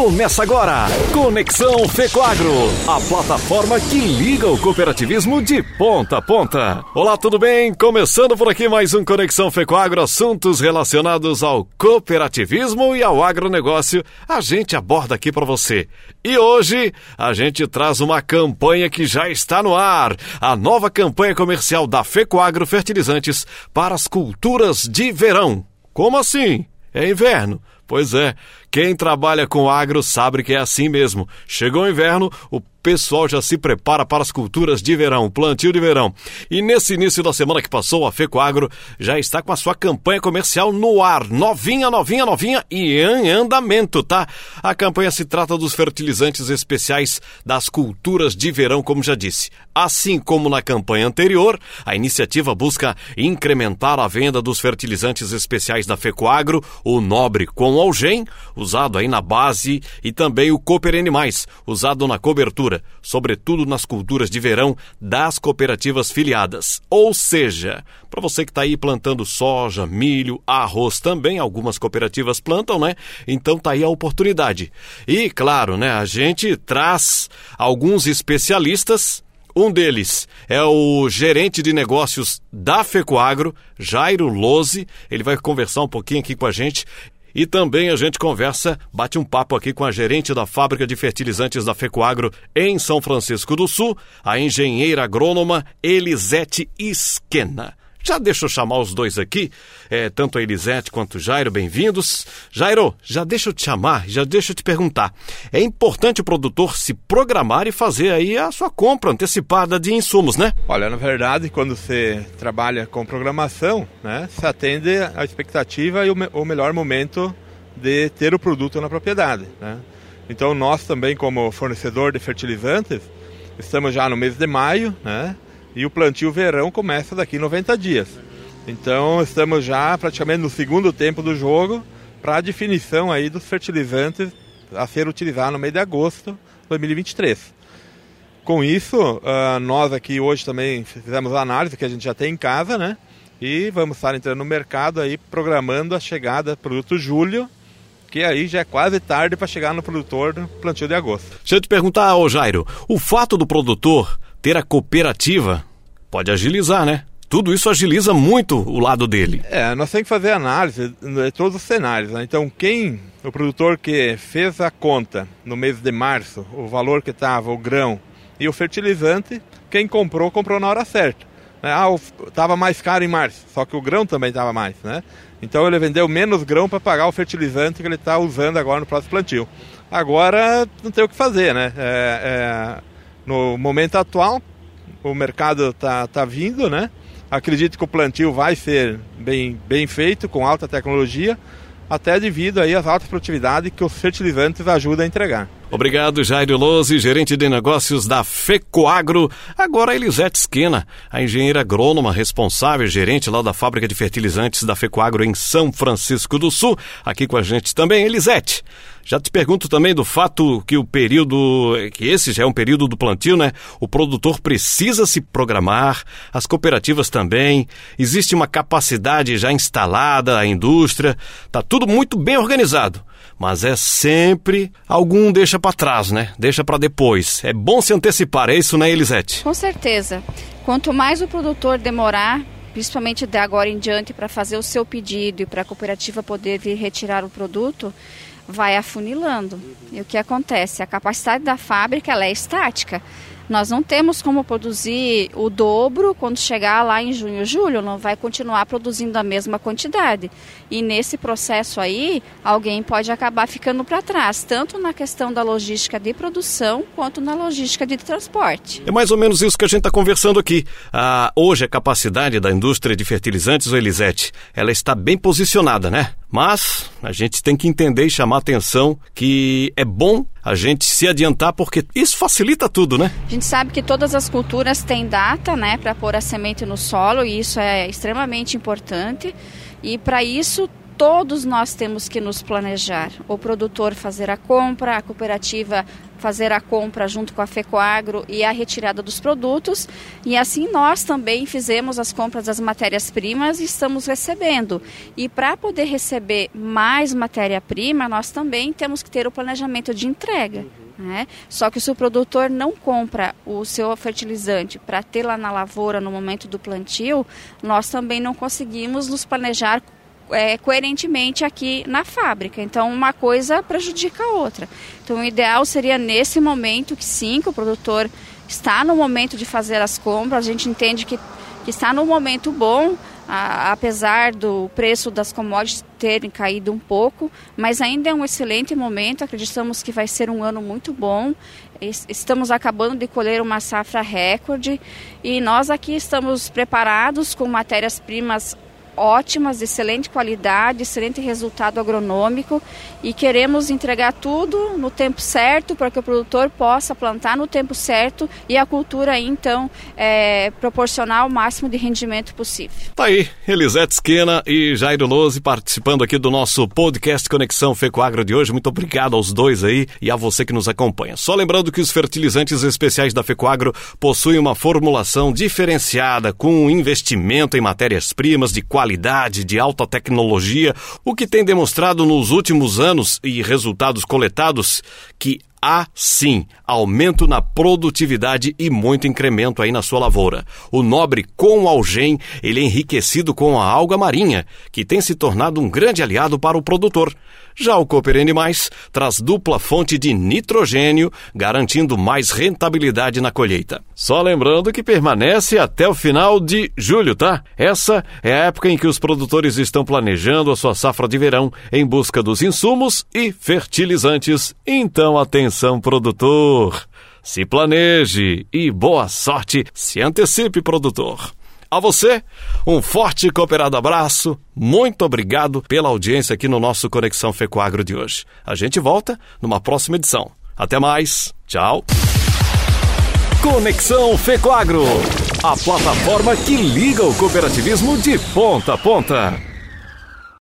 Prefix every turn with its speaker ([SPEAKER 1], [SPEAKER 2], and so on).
[SPEAKER 1] Começa agora, Conexão Fecoagro, a plataforma que liga o cooperativismo de ponta a ponta. Olá, tudo bem? Começando por aqui mais um Conexão Fecoagro, assuntos relacionados ao cooperativismo e ao agronegócio, a gente aborda aqui para você. E hoje a gente traz uma campanha que já está no ar, a nova campanha comercial da Fecoagro Fertilizantes para as culturas de verão. Como assim? É inverno. Pois é, quem trabalha com agro sabe que é assim mesmo. Chegou o inverno, o pessoal já se prepara para as culturas de verão, plantio de verão. E nesse início da semana que passou, a Fecoagro já está com a sua campanha comercial no ar. Novinha, novinha, novinha e em andamento, tá? A campanha se trata dos fertilizantes especiais das culturas de verão, como já disse. Assim como na campanha anterior, a iniciativa busca incrementar a venda dos fertilizantes especiais da Fecoagro, o Nobre com Algem, usado aí na base, e também o Cooper Animais, usado na cobertura sobretudo nas culturas de verão das cooperativas filiadas. Ou seja, para você que está aí plantando soja, milho, arroz, também algumas cooperativas plantam, né? Então tá aí a oportunidade. E claro, né, a gente traz alguns especialistas um deles é o gerente de negócios da Fecoagro, Jairo Lose. Ele vai conversar um pouquinho aqui com a gente. E também a gente conversa, bate um papo aqui com a gerente da fábrica de fertilizantes da Fecoagro em São Francisco do Sul, a engenheira agrônoma Elisete Esquena. Já deixa eu chamar os dois aqui, é, tanto a Elisete quanto o Jairo, bem-vindos. Jairo, já deixa eu te chamar, já deixa eu te perguntar. É importante o produtor se programar e fazer aí a sua compra antecipada de insumos, né?
[SPEAKER 2] Olha, na verdade, quando você trabalha com programação, né, você atende a expectativa e o, me o melhor momento de ter o produto na propriedade, né? Então, nós também, como fornecedor de fertilizantes, estamos já no mês de maio, né? E o plantio verão começa daqui 90 dias. Então estamos já praticamente no segundo tempo do jogo para a definição aí dos fertilizantes a ser utilizado no mês de agosto de 2023. Com isso, uh, nós aqui hoje também fizemos a análise que a gente já tem em casa, né? E vamos estar entrando no mercado aí programando a chegada do produto julho, que aí já é quase tarde para chegar no produtor no plantio de agosto.
[SPEAKER 1] Deixa eu te perguntar, ô Jairo, o fato do produtor ter a cooperativa pode agilizar, né? Tudo isso agiliza muito o lado dele.
[SPEAKER 2] É, nós temos que fazer análise de todos os cenários. Né? Então, quem, o produtor que fez a conta no mês de março, o valor que estava o grão e o fertilizante, quem comprou, comprou na hora certa. Né? Ah, estava mais caro em março, só que o grão também estava mais, né? Então ele vendeu menos grão para pagar o fertilizante que ele está usando agora no próximo plantio. Agora não tem o que fazer, né? É, é, no momento atual, o mercado está tá vindo, né? Acredito que o plantio vai ser bem, bem feito, com alta tecnologia, até devido aí às altas produtividades que os fertilizantes ajudam a entregar.
[SPEAKER 1] Obrigado, Jairo Lose, gerente de negócios da FECOAGRO. Agora, Elisete Esquena, a engenheira agrônoma responsável, gerente lá da fábrica de fertilizantes da FECOAGRO em São Francisco do Sul. Aqui com a gente também, Elisete. Já te pergunto também do fato que o período, que esse já é um período do plantio, né? O produtor precisa se programar, as cooperativas também. Existe uma capacidade já instalada, a indústria, tá tudo muito bem organizado mas é sempre algum deixa para trás, né? Deixa para depois. É bom se antecipar, é isso, né, Elisete?
[SPEAKER 3] Com certeza. Quanto mais o produtor demorar, principalmente de agora em diante, para fazer o seu pedido e para a cooperativa poder vir retirar o produto, vai afunilando. E o que acontece? A capacidade da fábrica ela é estática. Nós não temos como produzir o dobro quando chegar lá em junho, julho, não vai continuar produzindo a mesma quantidade. E nesse processo aí, alguém pode acabar ficando para trás, tanto na questão da logística de produção quanto na logística de transporte.
[SPEAKER 1] É mais ou menos isso que a gente está conversando aqui. Ah, hoje a capacidade da indústria de fertilizantes, o Elisete, ela está bem posicionada, né? Mas a gente tem que entender e chamar atenção que é bom a gente se adiantar porque isso facilita tudo, né?
[SPEAKER 3] A gente sabe que todas as culturas têm data, né, para pôr a semente no solo e isso é extremamente importante. E para isso todos nós temos que nos planejar. O produtor fazer a compra, a cooperativa fazer a compra junto com a FECOAGRO e a retirada dos produtos. E assim nós também fizemos as compras das matérias-primas e estamos recebendo. E para poder receber mais matéria-prima, nós também temos que ter o planejamento de entrega. Né? Só que se o produtor não compra o seu fertilizante para ter lá na lavoura no momento do plantio, nós também não conseguimos nos planejar é, coerentemente aqui na fábrica. Então, uma coisa prejudica a outra. Então, o ideal seria nesse momento que sim, que o produtor está no momento de fazer as compras, a gente entende que, que está no momento bom, a, apesar do preço das commodities terem caído um pouco, mas ainda é um excelente momento. Acreditamos que vai ser um ano muito bom. Estamos acabando de colher uma safra recorde e nós aqui estamos preparados com matérias-primas ótimas, de excelente qualidade, excelente resultado agronômico e queremos entregar tudo no tempo certo para que o produtor possa plantar no tempo certo e a cultura então é, proporcionar o máximo de rendimento possível.
[SPEAKER 1] Tá aí, Elisete Esquena e Jairo Lose participando aqui do nosso podcast Conexão Fecoagro de hoje. Muito obrigado aos dois aí e a você que nos acompanha. Só lembrando que os fertilizantes especiais da Fecoagro possuem uma formulação diferenciada com investimento em matérias-primas de qualidade qualidade, de alta tecnologia, o que tem demonstrado nos últimos anos e resultados coletados que há sim aumento na produtividade e muito incremento aí na sua lavoura. O nobre com algem, ele é enriquecido com a alga marinha, que tem se tornado um grande aliado para o produtor. Já o Cooper N+, traz dupla fonte de nitrogênio, garantindo mais rentabilidade na colheita. Só lembrando que permanece até o final de julho, tá? Essa é a época em que os produtores estão planejando a sua safra de verão em busca dos insumos e fertilizantes. Então, atenção, produtor! Se planeje e boa sorte, se antecipe, produtor. A você, um forte e cooperado abraço. Muito obrigado pela audiência aqui no nosso Conexão Fecoagro de hoje. A gente volta numa próxima edição. Até mais. Tchau. Conexão Fecoagro, a plataforma que liga o cooperativismo de ponta a ponta.